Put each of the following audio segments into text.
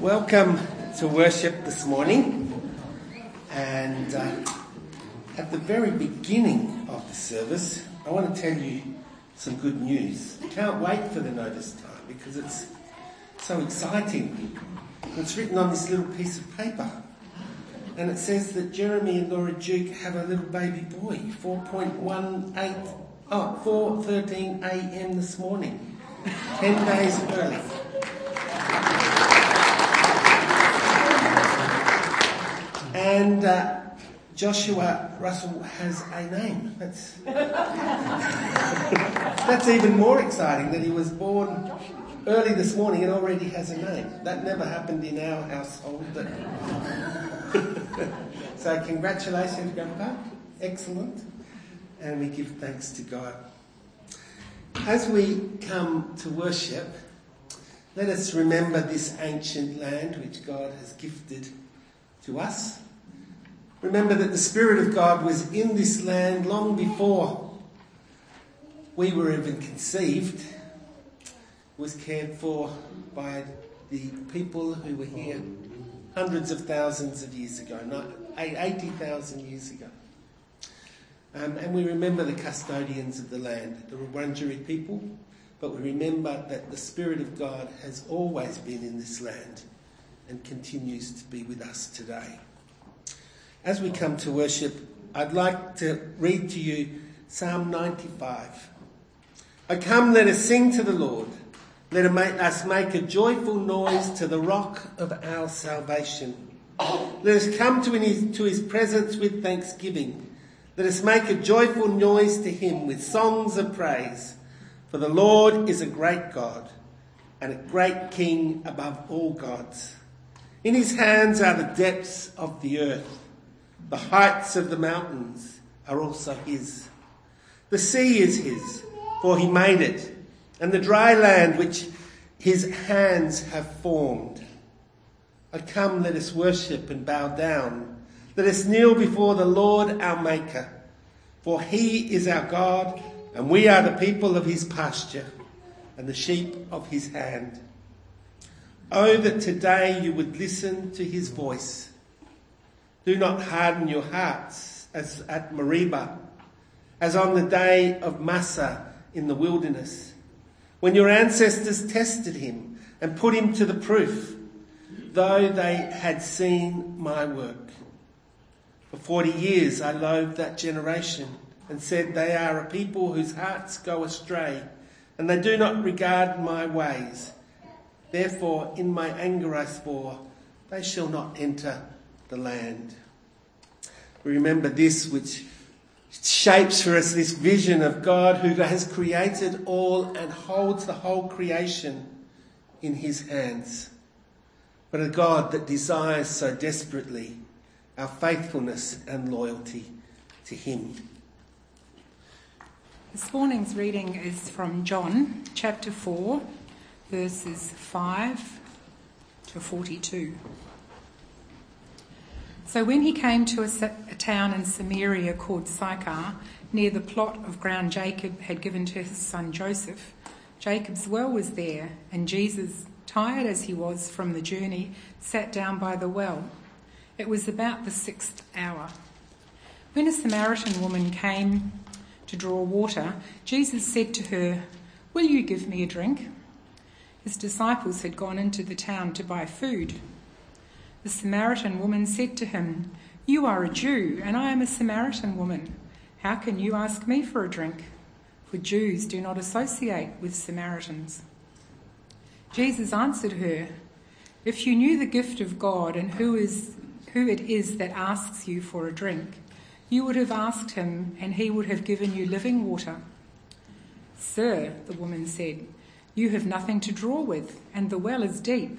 Welcome to worship this morning. And uh, at the very beginning of the service, I want to tell you some good news. Can't wait for the notice time because it's so exciting. It's written on this little piece of paper. And it says that Jeremy and Laura Duke have a little baby boy, 4.18, oh, 4.13 a.m. this morning, 10 days early. And uh, Joshua Russell has a name. That's, that's even more exciting that he was born early this morning and already has a name. That never happened in our household. So congratulations, Grandpa. Excellent. And we give thanks to God. As we come to worship, let us remember this ancient land which God has gifted to us. Remember that the Spirit of God was in this land long before we were even conceived, was cared for by the people who were here hundreds of thousands of years ago, 80,000 years ago. Um, and we remember the custodians of the land, the Wurundjeri people, but we remember that the Spirit of God has always been in this land and continues to be with us today. As we come to worship, I'd like to read to you Psalm 95. O come, let us sing to the Lord. Let us make a joyful noise to the rock of our salvation. Let us come to his, to his presence with thanksgiving. Let us make a joyful noise to him with songs of praise. For the Lord is a great God and a great King above all gods. In his hands are the depths of the earth. The heights of the mountains are also his. The sea is his, for he made it, and the dry land which his hands have formed. Come, let us worship and bow down. Let us kneel before the Lord our Maker, for he is our God, and we are the people of his pasture and the sheep of his hand. Oh, that today you would listen to his voice. Do not harden your hearts as at Meribah, as on the day of Massah in the wilderness, when your ancestors tested him and put him to the proof, though they had seen my work. For 40 years I loathed that generation and said, They are a people whose hearts go astray, and they do not regard my ways. Therefore, in my anger I swore, they shall not enter the land. We remember this, which shapes for us this vision of God who has created all and holds the whole creation in his hands. But a God that desires so desperately our faithfulness and loyalty to him. This morning's reading is from John chapter 4, verses 5 to 42. So when he came to a, a, town in Samaria called Sychar, near the plot of ground Jacob had given to his son Joseph, Jacob's well was there, and Jesus, tired as he was from the journey, sat down by the well. It was about the sixth hour. When a Samaritan woman came to draw water, Jesus said to her, Will you give me a drink? His disciples had gone into the town to buy food. The Samaritan woman said to him, You are a Jew, and I am a Samaritan woman. How can you ask me for a drink? For Jews do not associate with Samaritans. Jesus answered her, If you knew the gift of God and who, is, who it is that asks you for a drink, you would have asked him, and he would have given you living water. Sir, the woman said, You have nothing to draw with, and the well is deep.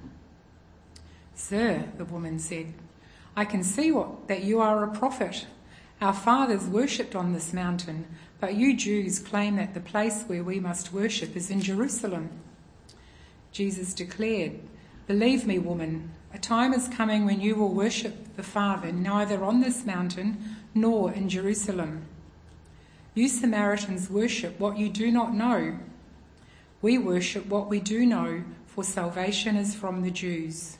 Sir, the woman said, I can see what, that you are a prophet. Our fathers worshipped on this mountain, but you Jews claim that the place where we must worship is in Jerusalem. Jesus declared, Believe me, woman, a time is coming when you will worship the Father neither on this mountain nor in Jerusalem. You Samaritans worship what you do not know. We worship what we do know, for salvation is from the Jews.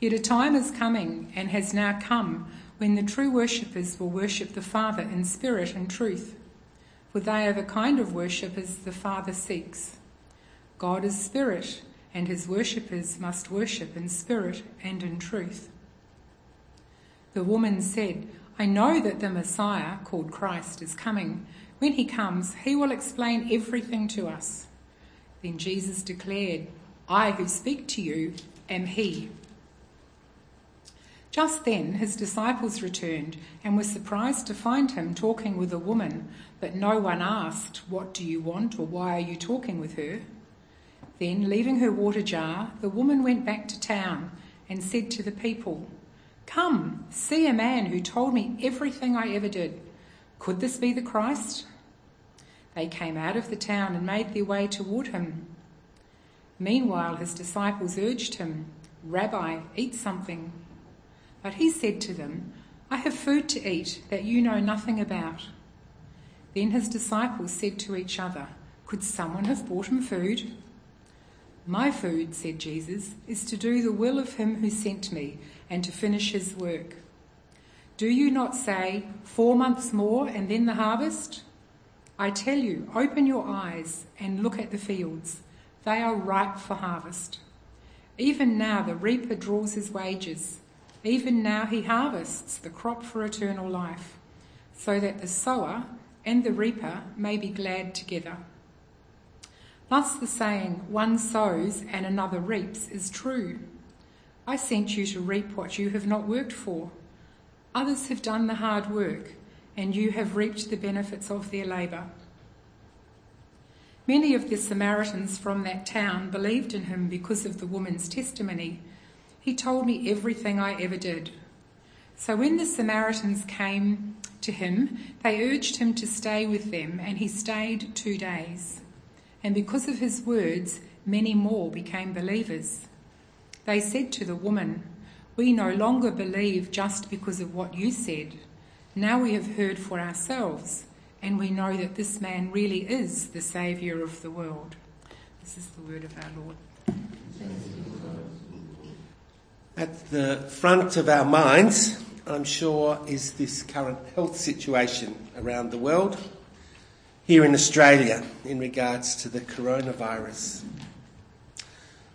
Yet a time is coming and has now come when the true worshippers will worship the Father in spirit and truth, for they are the kind of worshippers the Father seeks. God is spirit, and his worshippers must worship in spirit and in truth. The woman said, I know that the Messiah, called Christ, is coming. When he comes, he will explain everything to us. Then Jesus declared, I who speak to you am he. Just then his disciples returned and were surprised to find him talking with a woman, but no one asked, What do you want or why are you talking with her? Then, leaving her water jar, the woman went back to town and said to the people, Come, see a man who told me everything I ever did. Could this be the Christ? They came out of the town and made their way toward him. Meanwhile, his disciples urged him, Rabbi, eat something. But he said to them, I have food to eat that you know nothing about. Then his disciples said to each other, Could someone have brought him food? My food, said Jesus, is to do the will of him who sent me and to finish his work. Do you not say, Four months more and then the harvest? I tell you, open your eyes and look at the fields. They are ripe for harvest. Even now the reaper draws his wages. Even now he harvests the crop for eternal life, so that the sower and the reaper may be glad together. Thus the saying, one sows and another reaps, is true. I sent you to reap what you have not worked for. Others have done the hard work, and you have reaped the benefits of their labour. Many of the Samaritans from that town believed in him because of the woman's testimony he told me everything I ever did. So when the Samaritans came to him, they urged him to stay with them, and he stayed two days. And because of his words, many more became believers. They said to the woman, We no longer believe just because of what you said. Now we have heard for ourselves, and we know that this man really is the Saviour of the world. This is the word of our Lord. At the front of our minds, I'm sure, is this current health situation around the world, here in Australia, in regards to the coronavirus.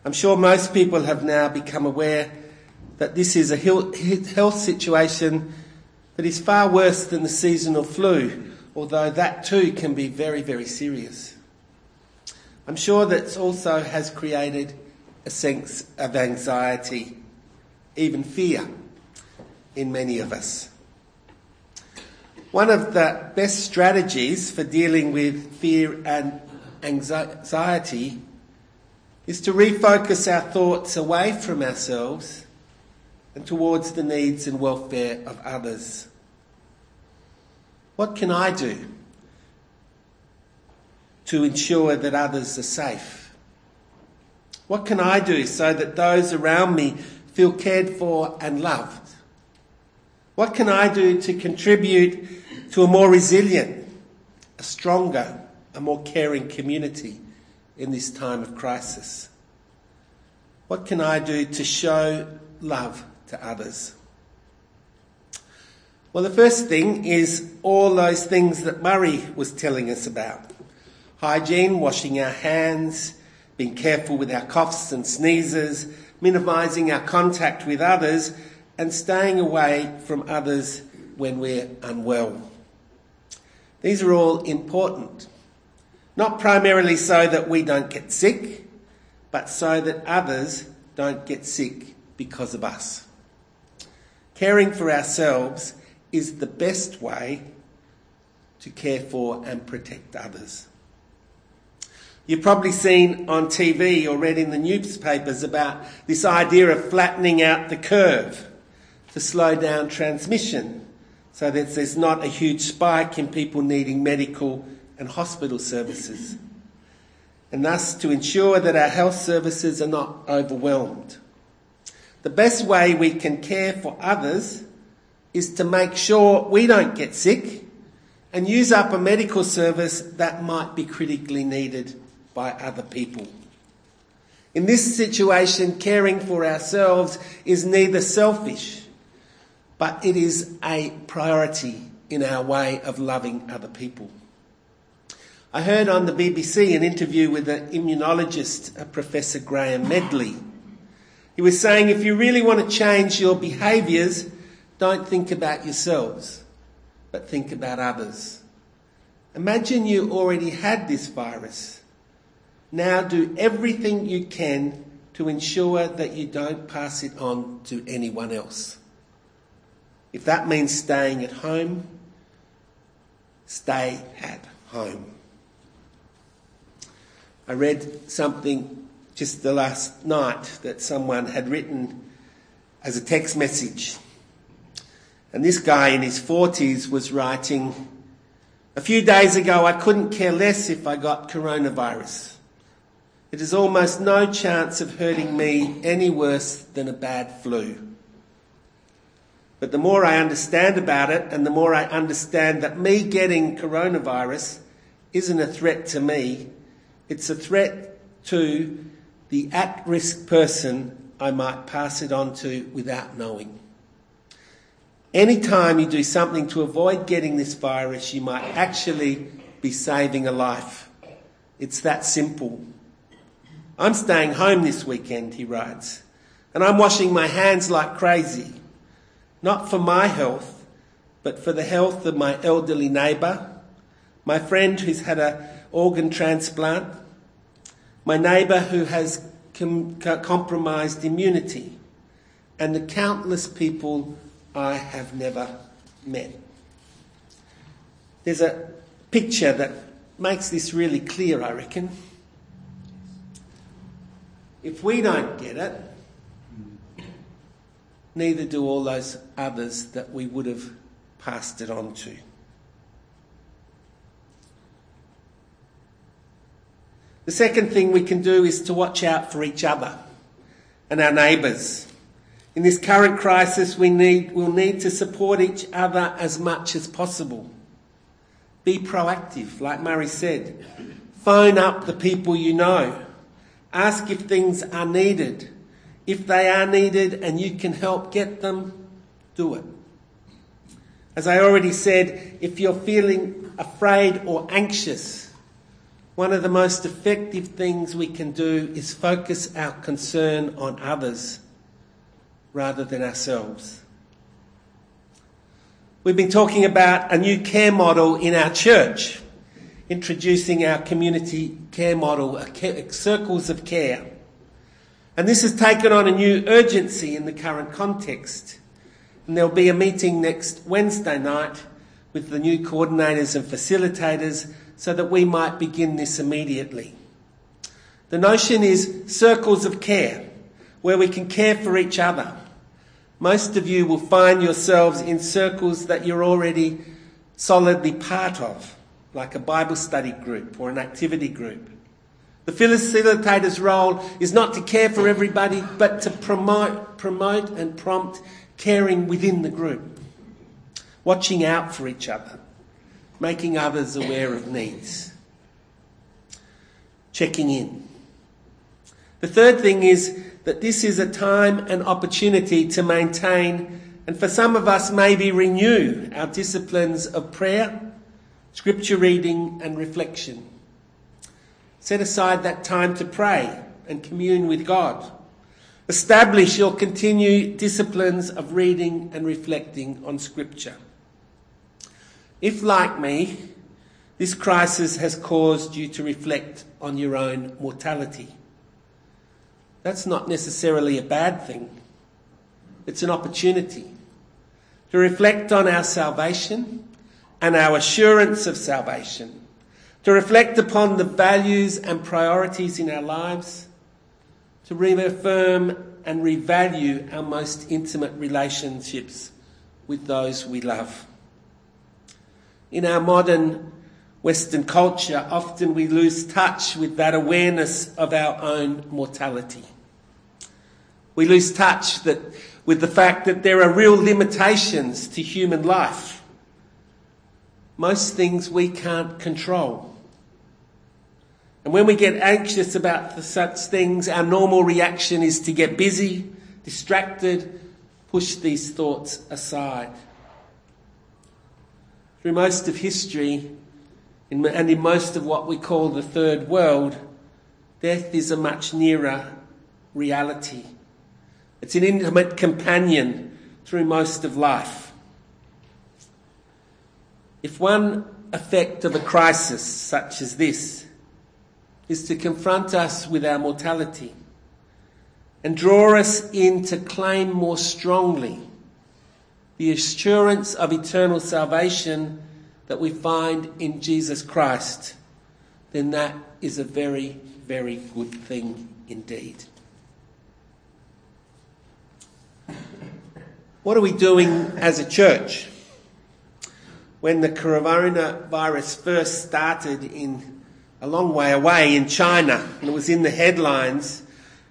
I'm sure most people have now become aware that this is a health situation that is far worse than the seasonal flu, although that too can be very, very serious. I'm sure that also has created a sense of anxiety even fear in many of us. One of the best strategies for dealing with fear and anxiety is to refocus our thoughts away from ourselves and towards the needs and welfare of others. What can I do to ensure that others are safe? What can I do so that those around me feel cared for and loved? What can I do to contribute to a more resilient, a stronger, a more caring community in this time of crisis? What can I do to show love to others? Well, the first thing is all those things that Murray was telling us about. Hygiene, washing our hands, being careful with our coughs and sneezes, minimising our contact with others, and staying away from others when we're unwell. These are all important, not primarily so that we don't get sick, but so that others don't get sick because of us. Caring for ourselves is the best way to care for and protect others. You've probably seen on TV or read in the newspapers about this idea of flattening out the curve to slow down transmission so that there's not a huge spike in people needing medical and hospital services. And thus to ensure that our health services are not overwhelmed. The best way we can care for others is to make sure we don't get sick and use up a medical service that might be critically needed by other people. In this situation, caring for ourselves is neither selfish, but it is a priority in our way of loving other people. I heard on the BBC an interview with an immunologist, uh, Professor Graham Medley. He was saying if you really want to change your behaviours, don't think about yourselves, but think about others. Imagine you already had this virus now do everything you can to ensure that you don't pass it on to anyone else. If that means staying at home, stay at home. I read something just the last night that someone had written as a text message. And this guy in his 40s was writing, A few days ago, I couldn't care less if I got coronavirus. It is almost no chance of hurting me any worse than a bad flu. But the more I understand about it, and the more I understand that me getting coronavirus isn't a threat to me, it's a threat to the at risk person I might pass it on to without knowing. Anytime you do something to avoid getting this virus, you might actually be saving a life. It's that simple. I'm staying home this weekend, he writes, and I'm washing my hands like crazy, not for my health, but for the health of my elderly neighbour, my friend who's had an organ transplant, my neighbour who has com- compromised immunity, and the countless people I have never met. There's a picture that makes this really clear, I reckon. If we don't get it, neither do all those others that we would have passed it on to. The second thing we can do is to watch out for each other and our neighbours. In this current crisis, we need, we'll need to support each other as much as possible. Be proactive, like Murray said. Phone up the people you know. Ask if things are needed. If they are needed and you can help get them, do it. As I already said, if you're feeling afraid or anxious, one of the most effective things we can do is focus our concern on others rather than ourselves. We've been talking about a new care model in our church introducing our community care model, circles of care. And this has taken on a new urgency in the current context. And there'll be a meeting next Wednesday night with the new coordinators and facilitators so that we might begin this immediately. The notion is circles of care, where we can care for each other. Most of you will find yourselves in circles that you're already solidly part of like a Bible study group or an activity group. The facilitator's role is not to care for everybody, but to promote, promote and prompt caring within the group, watching out for each other, making others aware of needs, checking in. The third thing is that this is a time and opportunity to maintain and for some of us maybe renew our disciplines of prayer scripture reading and reflection. Set aside that time to pray and commune with God. Establish or continue disciplines of reading and reflecting on Scripture. If, like me, this crisis has caused you to reflect on your own mortality, that's not necessarily a bad thing. It's an opportunity to reflect on our salvation and our assurance of salvation, to reflect upon the values and priorities in our lives to reaffirm and revalue our most intimate relationships with those we love. In our modern Western culture, often we lose touch with that awareness of our own mortality. We lose touch that, with the fact that there are real limitations to human life. Most things we can't control. And when we get anxious about such things, our normal reaction is to get busy, distracted, push these thoughts aside. Through most of history, and in most of what we call the third world, death is a much nearer reality. It's an intimate companion through most of life. If one effect of a crisis such as this is to confront us with our mortality and draw us in to claim more strongly the assurance of eternal salvation that we find in Jesus Christ, then that is a very, very good thing indeed. What are we doing as a church? When the coronavirus first started in a long way away in China, and it was in the headlines.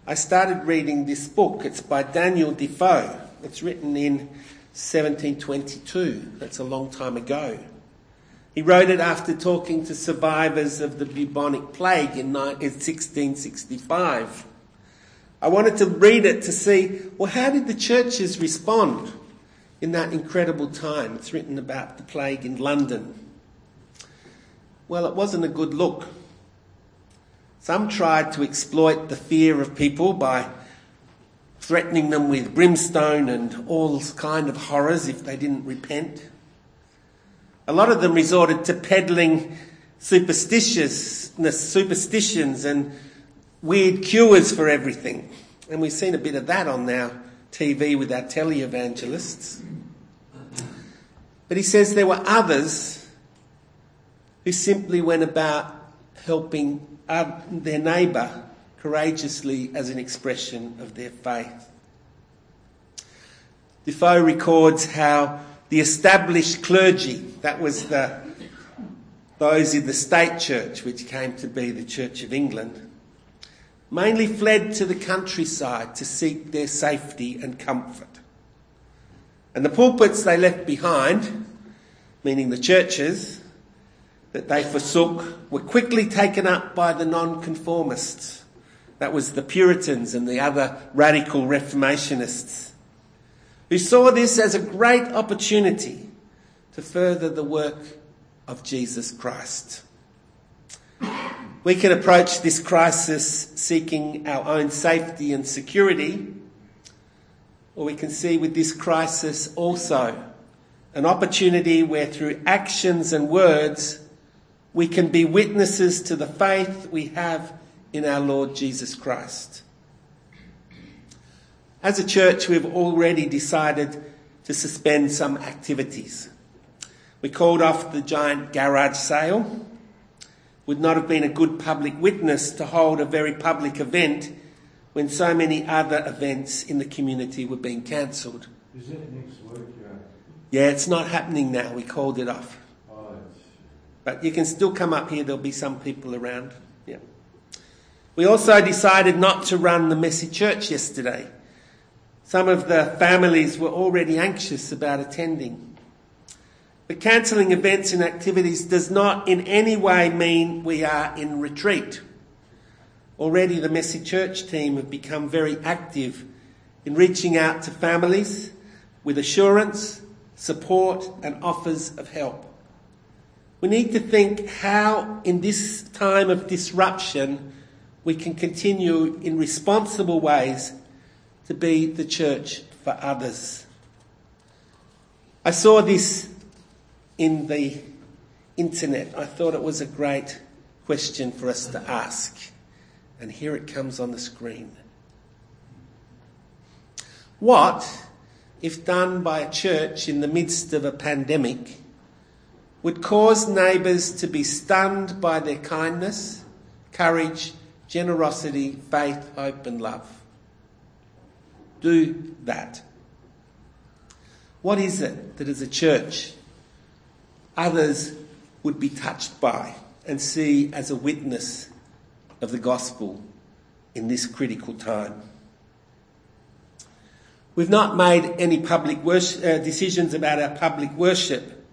I started reading this book. It's by Daniel Defoe. It's written in 1722. That's a long time ago. He wrote it after talking to survivors of the bubonic plague in 1665. I wanted to read it to see, well, how did the churches respond in that incredible time? It's written about the plague in London. Well, it wasn't a good look. Some tried to exploit the fear of people by threatening them with brimstone and all kind of horrors if they didn't repent. A lot of them resorted to peddling superstitiousness, superstitions and weird cures for everything. And we've seen a bit of that on our TV with our televangelists. But he says there were others who simply went about helping their neighbour courageously as an expression of their faith. Defoe records how the established clergy, that was the, those in the state church, which came to be the Church of England, mainly fled to the countryside to seek their safety and comfort. And the pulpits they left behind, meaning the churches, that they forsook were quickly taken up by the nonconformists. That was the Puritans and the other radical Reformationists, who saw this as a great opportunity to further the work of Jesus Christ. We can approach this crisis seeking our own safety and security, or we can see with this crisis also an opportunity where through actions and words we can be witnesses to the faith we have in our Lord Jesus Christ. As a church, we've already decided to suspend some activities. We called off the giant garage sale. Would not have been a good public witness to hold a very public event when so many other events in the community were being cancelled. Is it next week? Yeah, it's not happening now. We called it off. Oh, but you can still come up here, there'll be some people around. Yeah. We also decided not to run the messy church yesterday. Some of the families were already anxious about attending. But cancelling events and activities does not in any way mean we are in retreat. Already the Messy Church team have become very active in reaching out to families with assurance, support and offers of help. We need to think how, in this time of disruption, we can continue in responsible ways to be the church for others. I saw this in the internet. I thought it was a great question for us to ask. And here it comes on the screen. What, if done by a church in the midst of a pandemic, would cause neighbours to be stunned by their kindness, courage, generosity, faith, hope, and love? Do that. What is it that as a church others would be touched by and see as a witness of the gospel in this critical time? We've not made any public worship, uh, decisions about our public worship,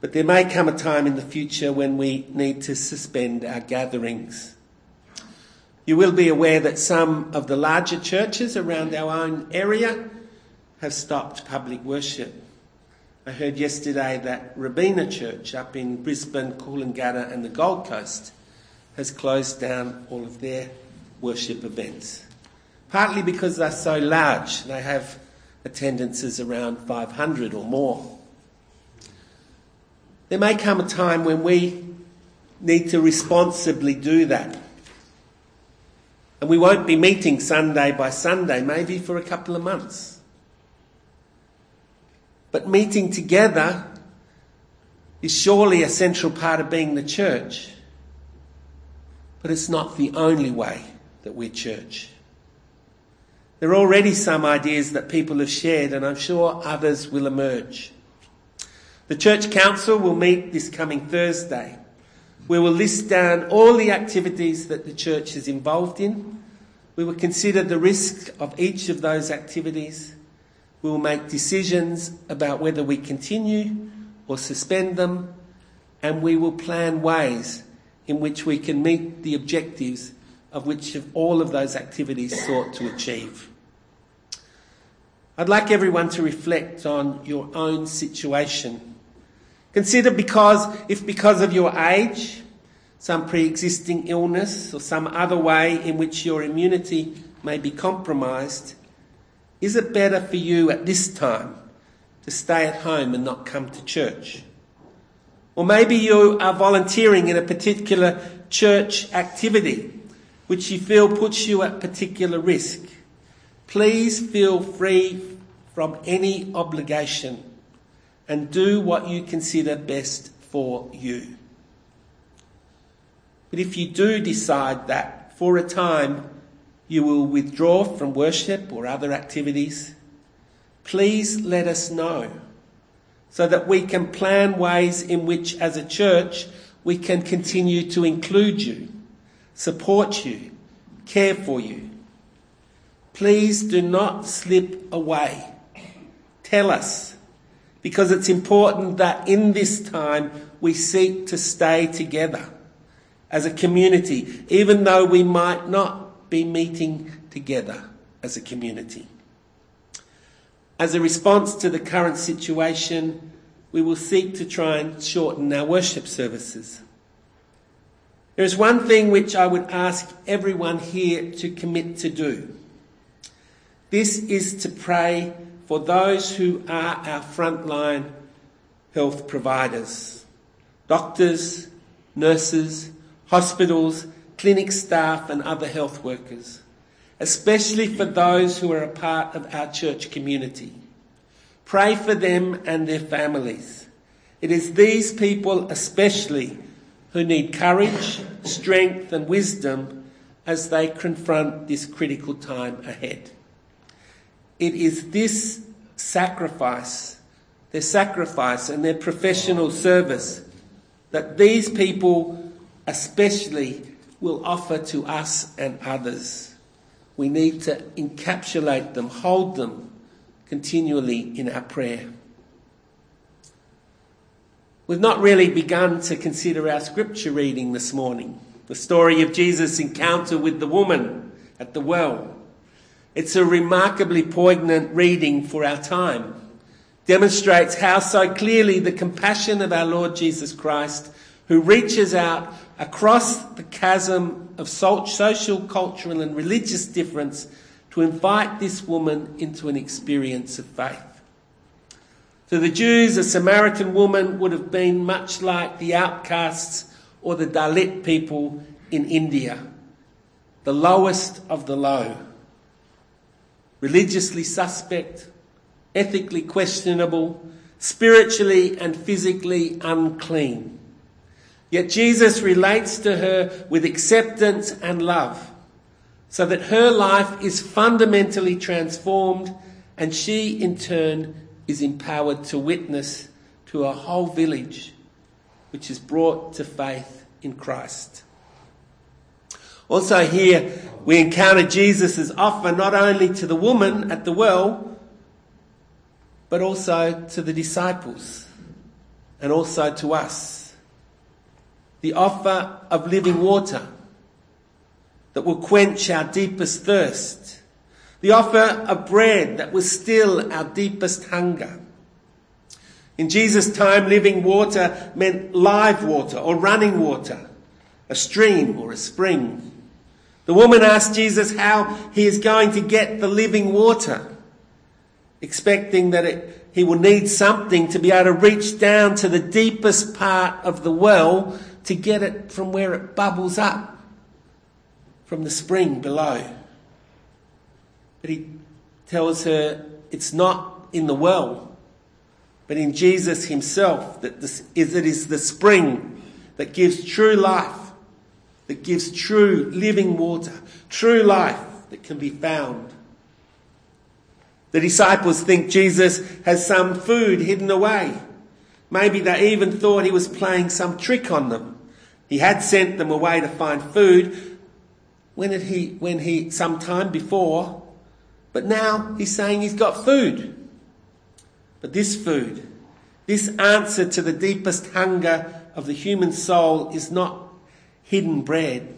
but there may come a time in the future when we need to suspend our gatherings. You will be aware that some of the larger churches around our own area have stopped public worship. I heard yesterday that Robina Church up in Brisbane, Coolangatta, and the Gold Coast has closed down all of their worship events partly because they're so large. They have attendances around 500 or more. There may come a time when we need to responsibly do that. And we won't be meeting Sunday by Sunday, maybe for a couple of months. But meeting together is surely a central part of being the church. But it's not the only way that we're church. There are already some ideas that people have shared, and I'm sure others will emerge. The Church Council will meet this coming Thursday. We will list down all the activities that the church is involved in. We will consider the risk of each of those activities. We will make decisions about whether we continue or suspend them, and we will plan ways in which we can meet the objectives of which of all of those activities sought to achieve. I'd like everyone to reflect on your own situation. Consider because, if because of your age, some pre-existing illness or some other way in which your immunity may be compromised, is it better for you at this time to stay at home and not come to church? Or maybe you are volunteering in a particular church activity which you feel puts you at particular risk. Please feel free from any obligation and do what you consider best for you. But if you do decide that for a time you will withdraw from worship or other activities, please let us know so that we can plan ways in which as a church we can continue to include you support you, care for you. Please do not slip away. Tell us, because it's important that in this time we seek to stay together as a community, even though we might not be meeting together as a community. As a response to the current situation, we will seek to try and shorten our worship services. There is one thing which I would ask everyone here to commit to do. This is to pray for those who are our frontline health providers doctors, nurses, hospitals, clinic staff, and other health workers, especially for those who are a part of our church community. Pray for them and their families. It is these people especially who need courage, strength, and wisdom as they confront this critical time ahead. It is this sacrifice, their sacrifice and their professional service, that these people especially will offer to us and others. We need to encapsulate them, hold them continually in our prayer. We've not really begun to consider our scripture reading this morning. The story of Jesus' encounter with the woman at the well. It's a remarkably poignant reading for our time. Demonstrates how so clearly the compassion of our Lord Jesus Christ, who reaches out across the chasm of social, cultural, and religious difference to invite this woman into an experience of faith. To the Jews, a Samaritan woman would have been much like the outcasts or the Dalit people in India, the lowest of the low. Religiously suspect, ethically questionable, spiritually and physically unclean. Yet Jesus relates to her with acceptance and love so that her life is fundamentally transformed and she in turn is empowered to witness to a whole village which is brought to faith in Christ. Also here we encounter Jesus' offer not only to the woman at the well, but also to the disciples and also to us. The offer of living water that will quench our deepest thirst. The offer of bread that will still our deepest hunger. In Jesus' time, living water meant live water or running water, a stream or a spring. The woman asked Jesus how he is going to get the living water, expecting that it, he will need something to be able to reach down to the deepest part of the well to get it from where it bubbles up from the spring below. But he tells her it's not in the well, but in Jesus himself that this is, it is the spring that gives true life, that gives true living water, true life that can be found. The disciples think Jesus has some food hidden away. Maybe they even thought he was playing some trick on them. He had sent them away to find food, when he, when he, some time before, but now he's saying he's got food. But this food, this answer to the deepest hunger of the human soul is not hidden bread.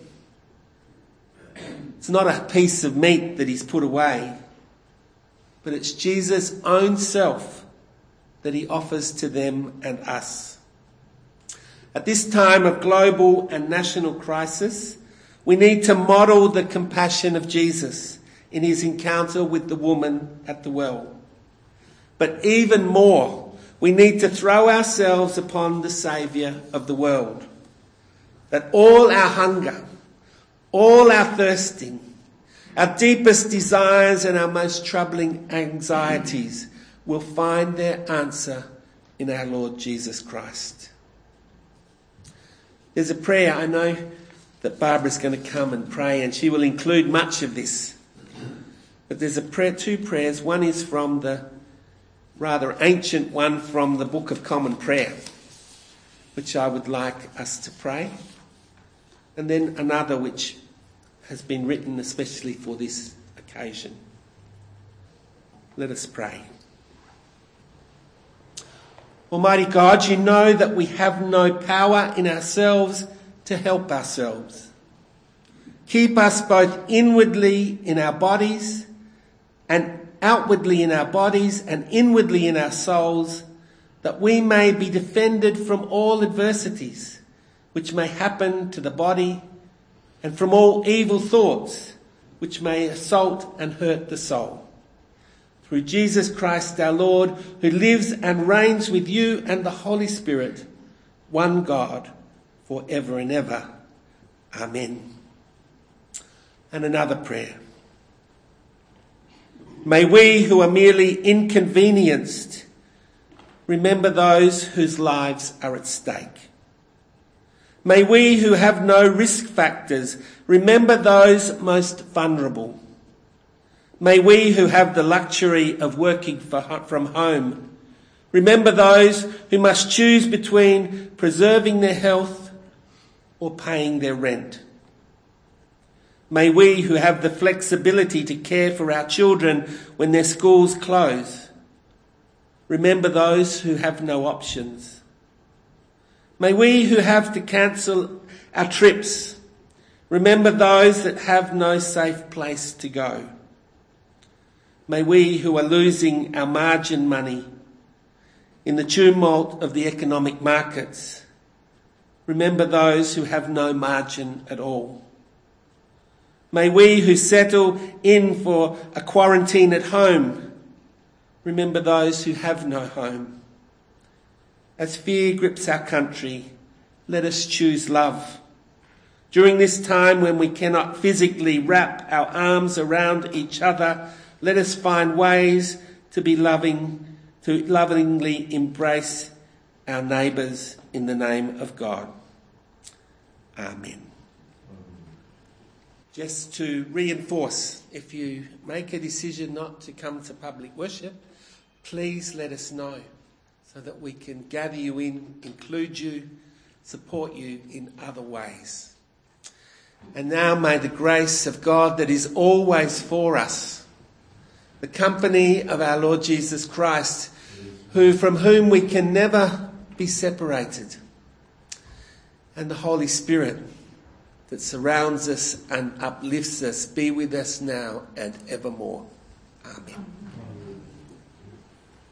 It's not a piece of meat that he's put away, but it's Jesus' own self that he offers to them and us. At this time of global and national crisis, we need to model the compassion of Jesus in his encounter with the woman at the well. But even more, we need to throw ourselves upon the Saviour of the world. That all our hunger, all our thirsting, our deepest desires and our most troubling anxieties will find their answer in our Lord Jesus Christ. There's a prayer I know that Barbara's going to come and pray, and she will include much of this. But there's a prayer, two prayers. One is from the rather ancient one from the Book of Common Prayer, which I would like us to pray, and then another which has been written especially for this occasion. Let us pray. Almighty God, you know that we have no power in ourselves to help ourselves. Keep us both inwardly in our bodies and outwardly in our bodies and inwardly in our souls, that we may be defended from all adversities which may happen to the body and from all evil thoughts which may assault and hurt the soul. Through Jesus Christ our Lord, who lives and reigns with you and the Holy Spirit, one God, forever and ever. Amen. And another prayer. May we who are merely inconvenienced remember those whose lives are at stake. May we who have no risk factors remember those most vulnerable. May we who have the luxury of working for, from home remember those who must choose between preserving their health or paying their rent. May we who have the flexibility to care for our children when their schools close remember those who have no options. May we who have to cancel our trips remember those that have no safe place to go. May we who are losing our margin money in the tumult of the economic markets Remember those who have no margin at all. May we who settle in for a quarantine at home remember those who have no home. As fear grips our country, let us choose love. During this time when we cannot physically wrap our arms around each other, let us find ways to be loving, to lovingly embrace our neighbours in the name of God. Amen. Just to reinforce, if you make a decision not to come to public worship, please let us know so that we can gather you in, include you, support you in other ways. And now may the grace of God that is always for us, the company of our Lord Jesus Christ, who from whom we can never be separated, and the Holy Spirit that surrounds us and uplifts us be with us now and evermore. Amen.